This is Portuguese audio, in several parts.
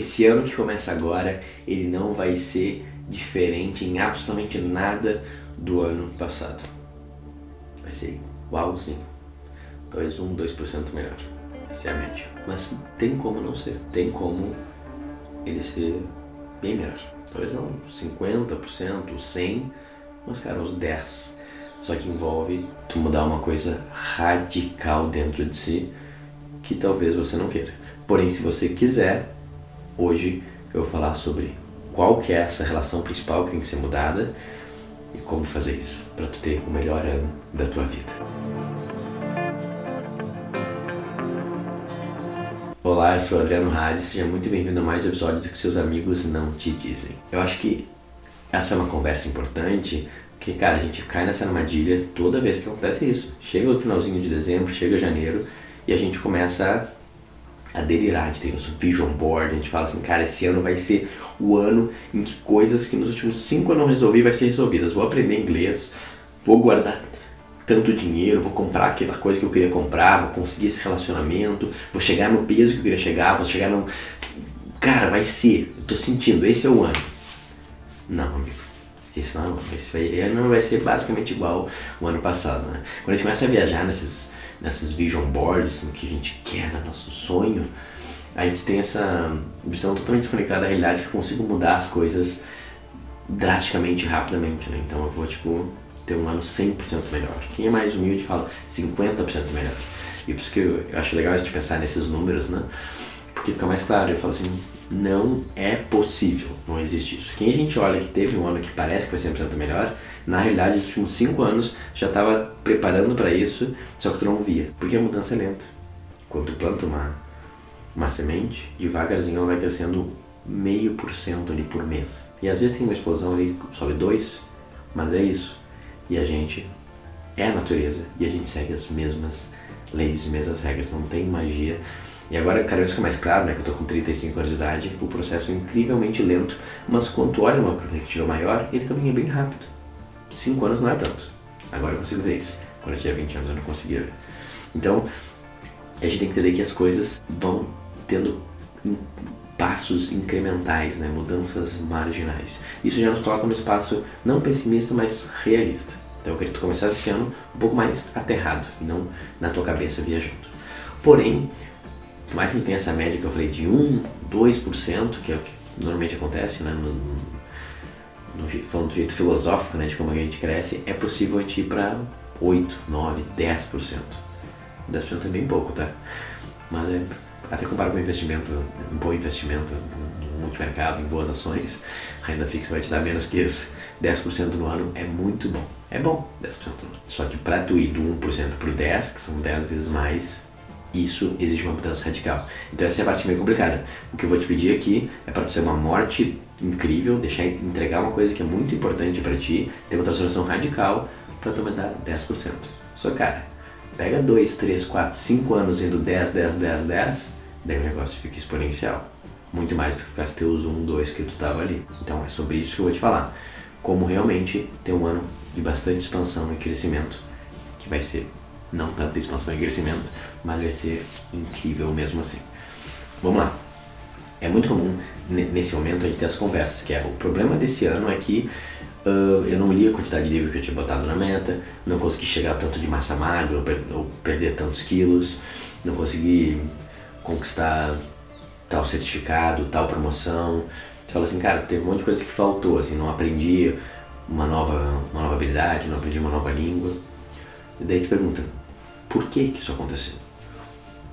esse ano que começa agora, ele não vai ser diferente em absolutamente nada do ano passado. Vai ser igualzinho. Talvez 1, 2% melhor. Essa é a média. Mas tem como não ser. Tem como ele ser bem melhor. Talvez não 50%, 100%, mas cara, uns 10%. Só que envolve tu mudar uma coisa radical dentro de si que talvez você não queira. Porém, se você quiser, hoje eu vou falar sobre qual que é essa relação principal que tem que ser mudada e como fazer isso para tu ter o melhor ano da tua vida. Olá, eu sou Adriano Hades, seja muito bem-vindo a mais um episódio do que seus amigos não te dizem. Eu acho que essa é uma conversa importante, porque, cara, a gente cai nessa armadilha toda vez que acontece isso. Chega o finalzinho de dezembro, chega janeiro e a gente começa a delirar. A gente tem nosso vision board, a gente fala assim, cara, esse ano vai ser o ano em que coisas que nos últimos cinco anos não resolvi vai ser resolvidas. Vou aprender inglês, vou guardar tanto dinheiro, vou comprar aquela coisa que eu queria comprar, vou conseguir esse relacionamento, vou chegar no peso que eu queria chegar, vou chegar no. Cara, vai ser, eu tô sentindo, esse é o ano. Não, amigo. Esse não é o ano. Esse vai, não vai ser basicamente igual o ano passado, né? Quando a gente começa a viajar nesses, nesses vision boards, no que a gente quer, no nosso sonho, a gente tem essa visão totalmente desconectada da realidade que eu consigo mudar as coisas drasticamente, rapidamente, né? Então eu vou, tipo, ter um ano 100% melhor. Quem é mais humilde fala 50% melhor. E por isso que eu, acho legal a gente pensar nesses números, né? Porque fica mais claro. Eu falo assim, não é possível, não existe isso. Quem a gente olha que teve um ano que parece que foi 100% melhor, na realidade, nos últimos 5 anos já estava preparando para isso, só que tu não via. Porque a mudança é lenta. Quando tu planta uma, uma semente, devagarzinho ela vai crescendo meio por cento ali por mês. E às vezes tem uma explosão ali, sobe dois, mas é isso. E a gente é a natureza e a gente segue as mesmas leis, as mesmas regras, não tem magia. E agora cada vez fica mais claro, né, que eu tô com 35 anos de idade, o processo é incrivelmente lento, mas quando olha uma perspectiva maior, ele também é bem rápido. 5 anos não é tanto. Agora eu consigo ver isso. Quando eu tinha 20 anos eu não conseguia ver. Então, a gente tem que entender que as coisas vão tendo passos incrementais, né? mudanças marginais. Isso já nos coloca no espaço não pessimista, mas realista. Então eu queria que tu começasse esse ano um pouco mais aterrado, não na tua cabeça viajando. Porém, por mais que a gente tenha essa média que eu falei de 1, 2%, que é o que normalmente acontece, né? no, no, falando do jeito filosófico né? de como a gente cresce, é possível a gente ir para 8, 9, 10%. 10% é bem pouco, tá? Mas é até comparado com investimento, um bom investimento no multimercado, em boas ações, a renda fixa vai te dar menos que isso. 10% no ano é muito bom. É bom, 10% no ano. Só que para tu ir do 1% para o 10%, que são 10 vezes mais, isso exige uma mudança radical. Então essa é a parte meio complicada. O que eu vou te pedir aqui é para tu ser uma morte incrível, deixar entregar uma coisa que é muito importante para ti, ter uma transformação radical para tu aumentar 10%. Só cara, pega 2, 3, 4, 5 anos indo 10, 10, 10, 10, daí o negócio fica exponencial. Muito mais do que ficasse teus 1, 2 que tu tava ali. Então é sobre isso que eu vou te falar. Como realmente ter um ano de bastante expansão e crescimento, que vai ser não tanta expansão e crescimento, mas vai ser incrível mesmo assim. Vamos lá. É muito comum nesse momento a gente ter as conversas, que é o problema desse ano é que uh, eu não li a quantidade de livro que eu tinha botado na meta, não consegui chegar tanto de massa magra ou, per ou perder tantos quilos, não consegui conquistar tal certificado, tal promoção. Você fala assim, cara, teve um monte de coisa que faltou, assim, não aprendi uma nova, uma nova habilidade, não aprendi uma nova língua. E daí te pergunta, por que que isso aconteceu?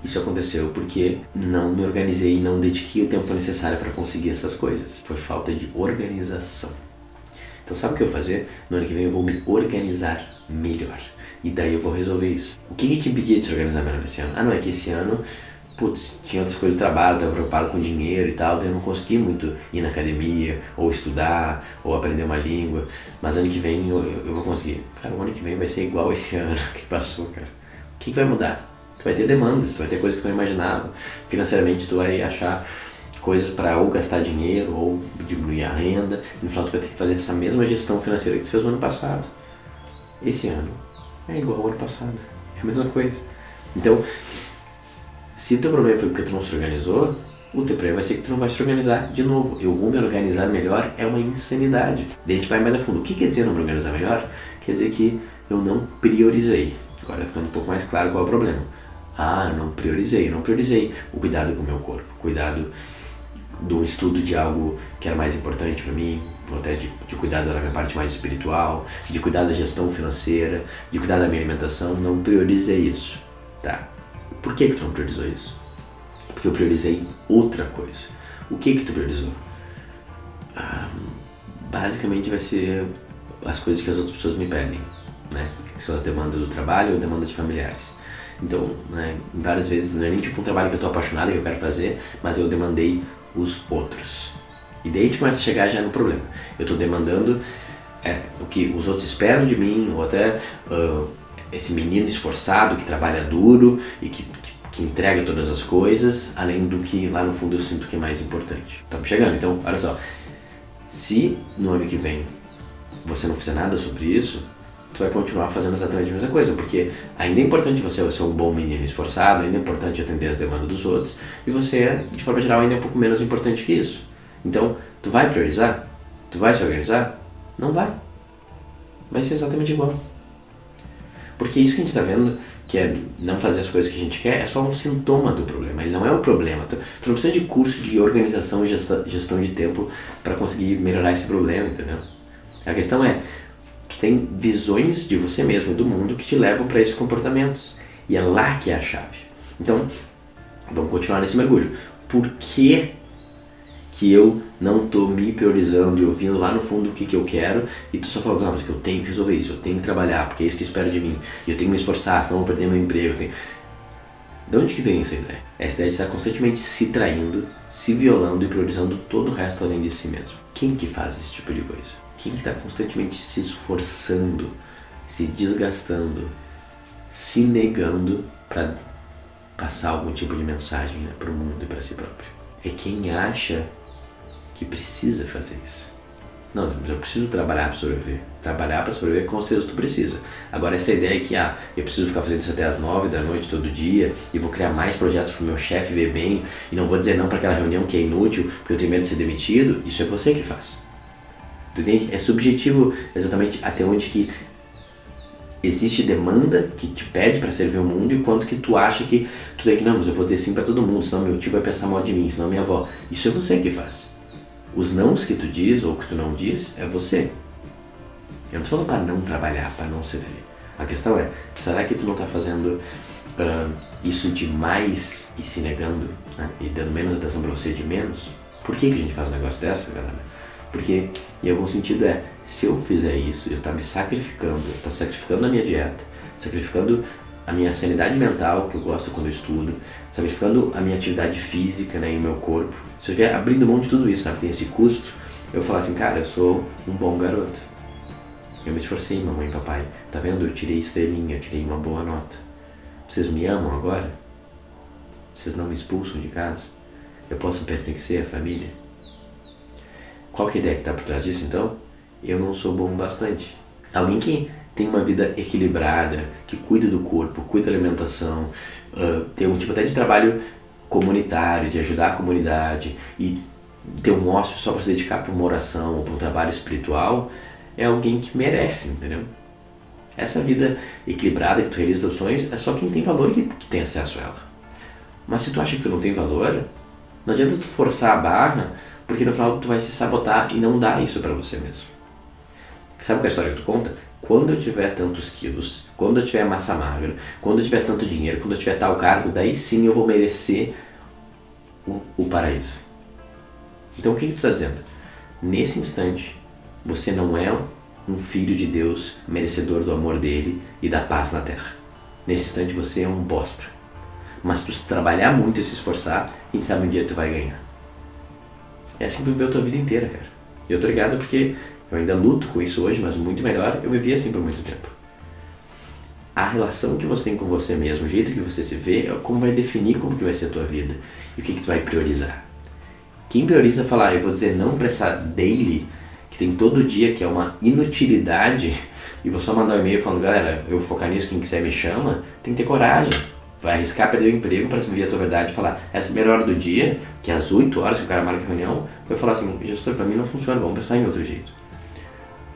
Isso aconteceu porque não me organizei e não dediquei o tempo necessário para conseguir essas coisas. Foi falta de organização. Então sabe o que eu vou fazer? No ano que vem eu vou me organizar melhor. E daí eu vou resolver isso. O que, que te impedia de se organizar melhor esse ano? Ah, não, é que esse ano putz, tinha outras coisas do trabalho, estava preocupado com dinheiro e tal, daí eu não consegui muito ir na academia, ou estudar, ou aprender uma língua, mas ano que vem eu, eu, eu vou conseguir. Cara, o ano que vem vai ser igual esse ano que passou, cara. Que, que vai mudar? Tu vai ter demandas, tu vai ter coisas que tu não imaginava. Financeiramente tu vai achar coisas para ou gastar dinheiro ou diminuir a renda. No final tu vai ter que fazer essa mesma gestão financeira que tu fez no ano passado. Esse ano é igual ao ano passado. É a mesma coisa. Então, se o teu problema foi porque tu não se organizou, o teu problema vai ser que tu não vai se organizar de novo. Eu vou me organizar melhor é uma insanidade. Daí a gente vai mais a fundo. O que quer dizer não me organizar melhor? Quer dizer que eu não priorizei. Agora ficando um pouco mais claro qual é o problema. Ah, eu não priorizei, eu não priorizei o cuidado com o meu corpo, cuidado do estudo de algo que era mais importante para mim, ou até de, de cuidar da minha parte mais espiritual, de cuidar da gestão financeira, de cuidar da minha alimentação, não priorizei isso, tá? Por que que tu não priorizou isso? Porque eu priorizei outra coisa. O que que tu priorizou? Ah, basicamente vai ser as coisas que as outras pessoas me pedem, né? Que são as demandas do trabalho ou demandas de familiares. Então, né, várias vezes não é nem tipo um trabalho que eu estou apaixonado que eu quero fazer, mas eu demandei os outros. E daí a gente começa a chegar já no problema. Eu estou demandando é, o que os outros esperam de mim, ou até uh, esse menino esforçado que trabalha duro e que, que, que, entrega todas as coisas, além do que lá no fundo eu sinto que é mais importante. Estamos chegando, então, olha só. Se no ano que vem você não fizer nada sobre isso, tu vai continuar fazendo exatamente a mesma coisa, porque ainda é importante você ser um bom menino esforçado, ainda é importante atender as demandas dos outros, e você, de forma geral, ainda é um pouco menos importante que isso. Então, tu vai priorizar? Tu vai se organizar? Não vai. Vai ser exatamente igual. Porque isso que a gente está vendo, que é não fazer as coisas que a gente quer, é só um sintoma do problema, ele não é o problema. Tu, tu não precisa de curso de organização e gestão de tempo para conseguir melhorar esse problema, entendeu? A questão é, Tu tem visões de você mesmo do mundo que te levam para esses comportamentos. E é lá que é a chave. Então, vamos continuar nesse mergulho. Por que, que eu não estou me priorizando e ouvindo lá no fundo o que, que eu quero e tu só falando, não, mas que eu tenho que resolver isso, eu tenho que trabalhar, porque é isso que espero de mim, e eu tenho que me esforçar, senão eu vou perder meu emprego. Tenho... De onde que vem essa ideia? Essa ideia de estar constantemente se traindo, se violando e priorizando todo o resto além de si mesmo. Quem que faz esse tipo de coisa? Quem está constantemente se esforçando, se desgastando, se negando para passar algum tipo de mensagem né, para o mundo e para si próprio? É quem acha que precisa fazer isso. Não, eu preciso trabalhar para sobreviver. Trabalhar para sobreviver, com certeza tu precisa. Agora, essa ideia que ah, eu preciso ficar fazendo isso até as nove da noite todo dia e vou criar mais projetos para o meu chefe ver bem e não vou dizer não para aquela reunião que é inútil porque eu tenho medo de ser demitido, isso é você que faz. Entende? É subjetivo exatamente até onde que existe demanda que te pede para servir o mundo e quanto que tu acha que tu tem que, não, mas eu vou dizer sim para todo mundo, senão meu tio vai pensar mal de mim, senão minha avó. Isso é você que faz. Os nãos que tu diz ou que tu não diz é você. Eu não estou falando para não trabalhar, para não servir. A questão é, será que tu não está fazendo uh, isso demais e se negando né? e dando menos atenção para você de menos? Por que, que a gente faz um negócio dessa, galera? Porque, em algum sentido, é: se eu fizer isso, eu estar tá me sacrificando, eu estar tá sacrificando a minha dieta, sacrificando a minha sanidade mental, que eu gosto quando eu estudo, sacrificando a minha atividade física né, e o meu corpo. Se eu estiver abrindo mão de tudo isso, sabe, tem esse custo, eu falar assim: cara, eu sou um bom garoto. Eu me esforcei, mamãe e papai. Tá vendo? Eu tirei estrelinha, tirei uma boa nota. Vocês me amam agora? Vocês não me expulsam de casa? Eu posso pertencer à família? Qual que é a ideia que está por trás disso então? Eu não sou bom bastante. Alguém que tem uma vida equilibrada, que cuida do corpo, cuida da alimentação, uh, tem um tipo até de trabalho comunitário, de ajudar a comunidade e ter um ócio só para se dedicar para uma oração ou para um trabalho espiritual, é alguém que merece, entendeu? Essa vida equilibrada que tu realiza teus sonhos é só quem tem valor que, que tem acesso a ela. Mas se tu acha que tu não tem valor, não adianta tu forçar a barra porque no final tu vai se sabotar e não dar isso para você mesmo. Sabe qual é a história que tu conta? Quando eu tiver tantos quilos, quando eu tiver massa magra, quando eu tiver tanto dinheiro, quando eu tiver tal cargo, daí sim eu vou merecer o, o paraíso. Então o que, que tu está dizendo? Nesse instante, você não é um filho de Deus merecedor do amor dele e da paz na terra. Nesse instante você é um bosta. Mas tu se trabalhar muito e se esforçar, quem sabe um dia tu vai ganhar. É assim que tu viveu a tua vida inteira, cara. E eu tô ligado porque eu ainda luto com isso hoje, mas muito melhor, eu vivi assim por muito tempo. A relação que você tem com você mesmo, o jeito que você se vê, é como vai definir como que vai ser a tua vida e o que, que tu vai priorizar. Quem prioriza falar, eu vou dizer não para essa daily, que tem todo dia, que é uma inutilidade, e vou só mandar um e-mail falando, galera, eu vou focar nisso, quem quiser me chama, tem que ter coragem. Vai arriscar perder o emprego para viver a tua verdade e falar essa primeira hora do dia, que é às 8 horas que o cara marca a reunião, vai falar assim, gestor, para mim não funciona, vamos pensar em outro jeito.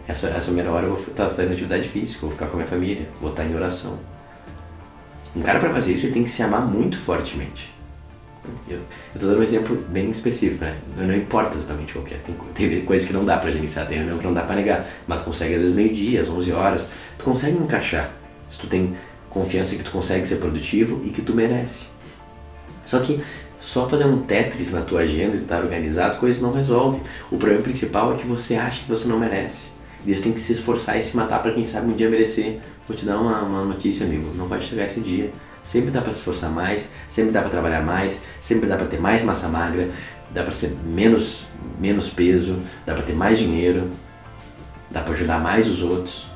Essa, essa primeira hora eu vou estar fazendo atividade física, vou ficar com a minha família, vou estar em oração. Um cara para fazer isso ele tem que se amar muito fortemente. Eu, estou dando um exemplo bem específico, né? Não importa exatamente qual é. Tem, tem coisas que não dá para gerenciar, tem reunião que não dá para negar, mas consegue às vezes meio-dia, às 11 horas, tu consegue encaixar. Se tu tem confiança que tu consegue ser produtivo e que tu merece. Só que só fazer um Tetris na tua agenda e tentar organizar as coisas não resolve. O problema principal é que você acha que você não merece. E você tem que se esforçar e se matar para quem sabe um dia merecer. Vou te dar uma, uma notícia, amigo. Não vai chegar esse dia. Sempre dá para se esforçar mais, sempre dá para trabalhar mais, sempre dá para ter mais massa magra, dá para ser menos menos peso, dá para ter mais dinheiro, dá para ajudar mais os outros.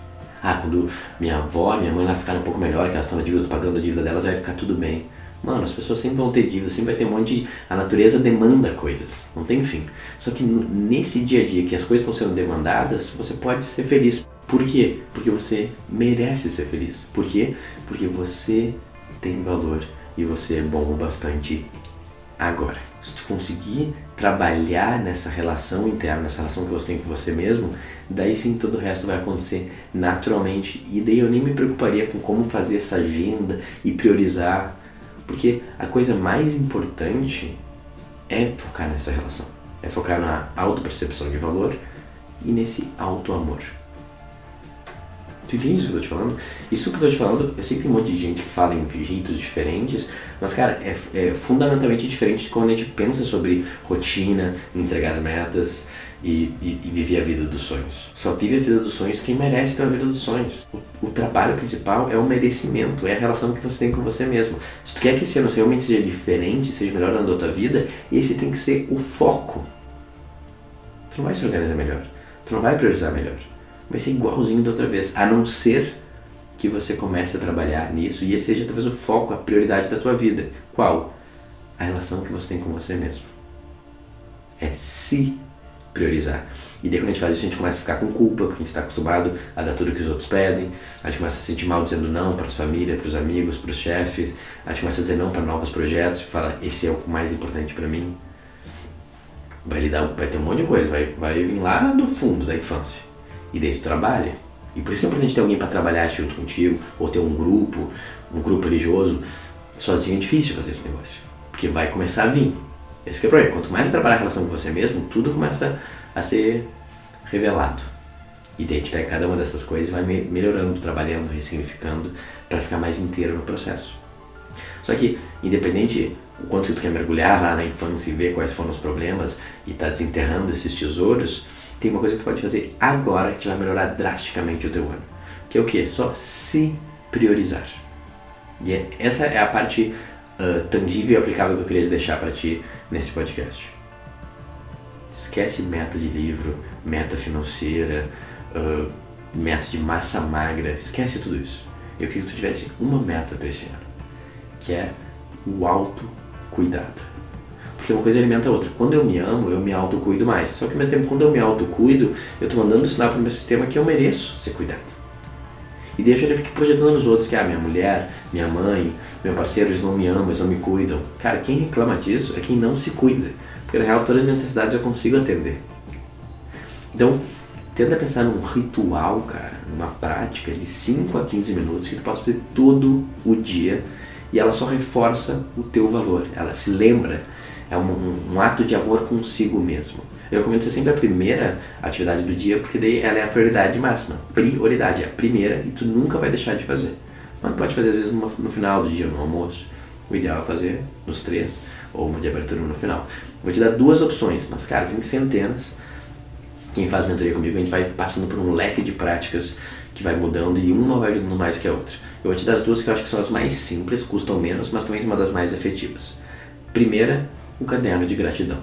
Ah, quando minha avó, minha mãe lá ficar um pouco melhor, que elas estão na dívida, eu pagando a dívida delas, vai ficar tudo bem. Mano, as pessoas sempre vão ter dívida, sempre vai ter um monte de. A natureza demanda coisas, não tem fim. Só que nesse dia a dia que as coisas estão sendo demandadas, você pode ser feliz. Por quê? Porque você merece ser feliz. Por quê? Porque você tem valor e você é bom o bastante agora. Se tu conseguir trabalhar nessa relação interna, nessa relação que você tem com você mesmo, daí sim todo o resto vai acontecer naturalmente. E daí eu nem me preocuparia com como fazer essa agenda e priorizar, porque a coisa mais importante é focar nessa relação, é focar na autopercepção de valor e nesse auto-amor. Tu entende isso que eu tô te falando? Isso que eu tô te falando, eu sei que tem um monte de gente que fala em jeitos diferentes, mas cara, é, é fundamentalmente diferente de quando a gente pensa sobre rotina, entregar as metas e, e, e, viver a vida dos sonhos. Só vive a vida dos sonhos quem merece ter a vida dos sonhos. O, o, trabalho principal é o merecimento, é a relação que você tem com você mesmo. Se tu quer que esse ano realmente seja diferente, seja melhor na tua vida, esse tem que ser o foco. Tu não vai se organizar melhor, tu não vai priorizar melhor vai ser igualzinho da outra vez, a não ser que você comece a trabalhar nisso e esse seja talvez o foco, a prioridade da tua vida. Qual? A relação que você tem com você mesmo. É se priorizar. E daí quando a gente faz isso, a gente começa a ficar com culpa, porque a gente está acostumado a dar tudo que os outros pedem, a gente começa a se sentir mal dizendo não para a família, para os amigos, para os chefes, a gente começa a dizer não para novos projetos, fala, esse é o mais importante para mim. Vai, lidar, vai ter um monte de coisa, vai, vai vir lá do fundo da infância e daí tu trabalha. E por isso que é importante ter alguém para trabalhar junto contigo, ou ter um grupo, um grupo religioso. Sozinho é difícil fazer esse negócio, porque vai começar a vir. Esse é o problema. Quanto mais você trabalhar a relação com você mesmo, tudo começa a ser revelado. E daí a gente pega cada uma dessas coisas e vai melhorando, trabalhando, ressignificando, para ficar mais inteiro no processo. Só que, independente o quanto que tu quer mergulhar lá na infância e ver quais foram os problemas e tá desenterrando esses tesouros, tem uma coisa que tu pode fazer agora que vai melhorar drasticamente o teu ano. Que é o que? Só se priorizar. E é, essa é a parte uh, tangível e aplicável que eu queria deixar para ti nesse podcast. Esquece meta de livro, meta financeira, uh, meta de massa magra, esquece tudo isso. Eu queria que tu tivesse uma meta para esse ano, que é o autocuidado. Porque uma coisa alimenta a outra. Quando eu me amo, eu me autocuido mais. Só que ao mesmo tempo, quando eu me autocuido, eu estou mandando sinal para o meu sistema que eu mereço ser cuidado. E eu já fico projetando nos outros que, ah, minha mulher, minha mãe, meu parceiro, eles não me amam, eles não me cuidam. Cara, quem reclama disso é quem não se cuida. Porque na real, todas as necessidades eu consigo atender. Então, tenta pensar num ritual, cara, numa prática de 5 a 15 minutos que tu possa fazer todo o dia e ela só reforça o teu valor. Ela se lembra é um, um, ato de amor consigo mesmo. Eu recomendo ser sempre a primeira atividade do dia, porque daí ela é a prioridade máxima. Prioridade, é a primeira e tu nunca vai deixar de fazer. Mas tu pode fazer às vezes no, no final do dia, no almoço. O ideal é fazer nos três, ou uma de abertura no final. Vou te dar duas opções, mas cara, tem centenas. Quem faz mentoria comigo, a gente vai passando por um leque de práticas que vai mudando e uma vai ajudando mais que a outra. Eu vou te dar as duas que eu acho que são as mais simples, custam menos, mas também são uma das mais efetivas. Primeira, o caderno de gratidão.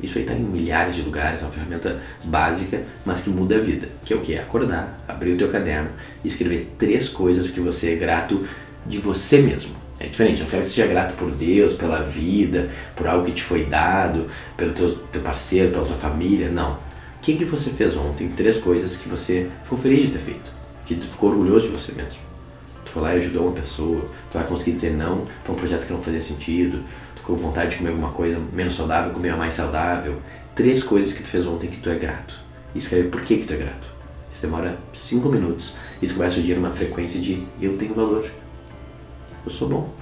Isso aí está em milhares de lugares, é uma ferramenta básica, mas que muda a vida. Que é o que? Acordar, abrir o teu caderno e escrever três coisas que você é grato de você mesmo. É diferente, não quero que você seja grato por Deus, pela vida, por algo que te foi dado, pelo teu, teu parceiro, pela tua família, não. O que, que você fez ontem? Três coisas que você ficou feliz de ter feito, que tu ficou orgulhoso de você mesmo. Tu foi lá e ajudou uma pessoa, tu vai conseguir dizer não para um projeto que não fazia sentido, tu com vontade de comer alguma coisa menos saudável, comer uma mais saudável. Três coisas que tu fez ontem que tu é grato. E escreve por que, que tu é grato. Isso demora cinco minutos e tu começa o dia numa frequência de eu tenho valor. Eu sou bom.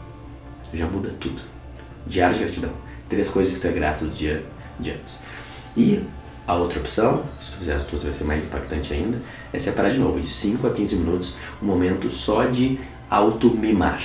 Já muda tudo. Diário de gratidão. Três coisas que tu é grato do dia de antes. E a outra opção, se tu fizer as tuas vai ser mais impactante ainda, é separar de novo de 5 a 15 minutos um momento só de auto-mimar,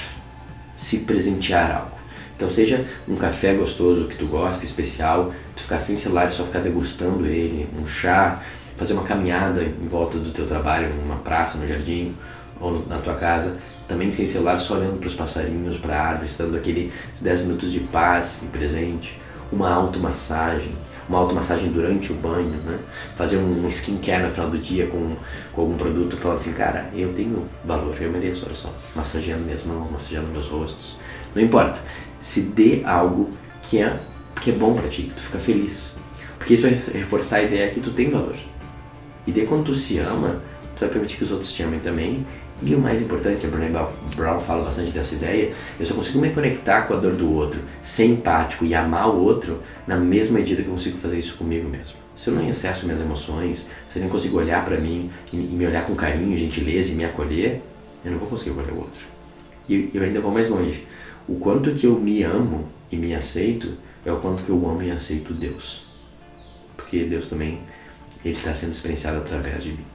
se presentear algo. Então seja um café gostoso que tu gosta, especial, tu ficar sem celular e só ficar degustando ele, um chá, fazer uma caminhada em volta do teu trabalho, numa praça, no jardim ou na tua casa, também sem celular, só olhando para os passarinhos, para a árvore, estando aqueles 10 minutos de paz e presente, uma automassagem, uma automassagem durante o banho, né? Fazer um skincare no final do dia com, com algum produto, falando assim, cara, eu tenho valor, eu mereço, olha só, massageando mãos, massageando meus rostos. Não importa, se dê algo que é, que é bom para ti, que tu fica feliz. Porque isso vai reforçar a ideia que tu tem valor. E daí quando tu se ama, tu vai permitir que os outros te amem também e o mais importante, a Brené Brown fala bastante dessa ideia, eu só consigo me conectar com a dor do outro, ser empático e amar o outro na mesma medida que eu consigo fazer isso comigo mesmo. Se eu não acesso minhas emoções, se eu não consigo olhar para mim e me olhar com carinho, gentileza e me acolher, eu não vou conseguir acolher o outro. E eu ainda vou mais longe. O quanto que eu me amo e me aceito é o quanto que eu amo e aceito Deus. Porque Deus também ele está sendo experienciado através de mim.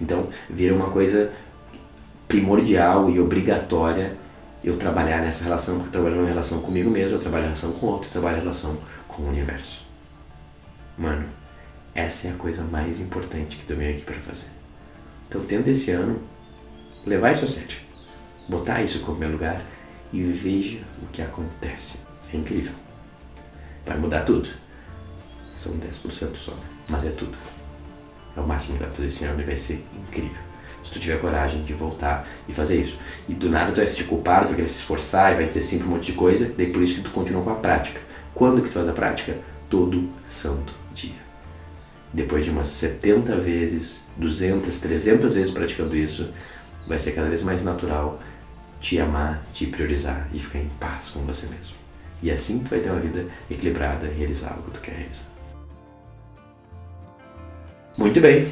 Então, vira uma coisa primordial e obrigatória eu trabalhar nessa relação, porque eu trabalho uma relação comigo mesmo, eu trabalho em relação com o outro, eu trabalho em relação com o universo. Mano, essa é a coisa mais importante que tu vem aqui para fazer. Então tenta esse ano levar isso a sério, botar isso como primeiro lugar e veja o que acontece. É incrível. Vai mudar tudo. São 10% só, mas é tudo. É o máximo que vai fazer esse ano e vai ser incrível se tu tiver coragem de voltar e fazer isso. E do nada tu vai se culpar, tu vai querer se esforçar e vai dizer sim um monte de coisa, daí por isso que tu continua com a prática. Quando que tu faz a prática? Todo santo dia. Depois de umas 70 vezes, 200, 300 vezes praticando isso, vai ser cada vez mais natural te amar, te priorizar e ficar em paz com você mesmo. E assim tu vai ter uma vida equilibrada e realizar algo que tu quer realizar. Muito bem,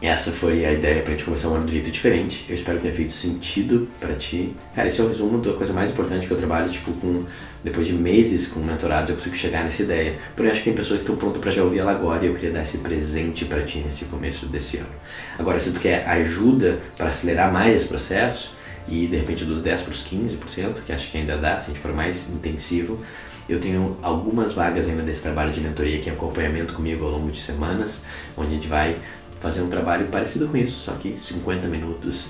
essa foi a ideia pra gente começar um ano de jeito diferente. Eu espero que tenha feito sentido para ti. Cara, esse é o resumo da coisa mais importante que eu trabalho, tipo, com depois de meses com mentorados eu consigo chegar nessa ideia. Porém, eu acho que tem pessoas que estão prontas para já ouvir ela agora e eu queria dar esse presente para ti nesse começo desse ano. Agora, se tu quer ajuda para acelerar mais esse processo e de repente dos 10 para os 15%, que acho que ainda dá, se a gente for mais intensivo, eu tenho algumas vagas ainda desse trabalho de mentoria, que é acompanhamento comigo ao longo de semanas, onde a gente vai fazer um trabalho parecido com isso, só que 50 minutos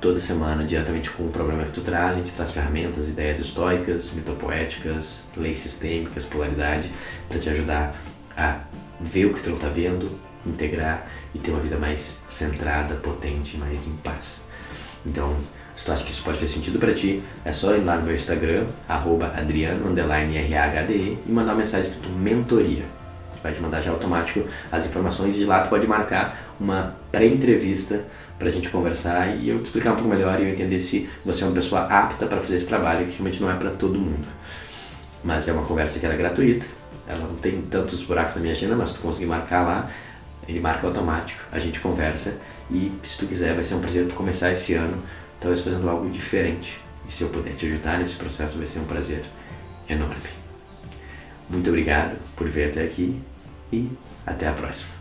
toda semana, diretamente com o problema que tu traz, a gente traz ferramentas, ideias estoicas, mitopoéticas, leis sistêmicas, polaridade, para te ajudar a ver o que tu não está vendo, integrar e ter uma vida mais centrada, potente, mais em paz. Então, se tu acha que isso pode fazer sentido para ti, é só ir lá no meu Instagram, arroba adriano, e mandar uma mensagem escrito mentoria vai te mandar já automático as informações e de lá tu pode marcar uma pré-entrevista para a gente conversar e eu te explicar um pouco melhor e eu entender se você é uma pessoa apta para fazer esse trabalho, que realmente não é para todo mundo. Mas é uma conversa que era gratuita, ela não tem tantos buracos na minha agenda, mas tu conseguir marcar lá, ele marca automático, a gente conversa e se tu quiser vai ser um prazer tu começar esse ano, talvez fazendo algo diferente. E se eu puder te ajudar nesse processo vai ser um prazer enorme. Muito obrigado por vir até aqui e até a próxima.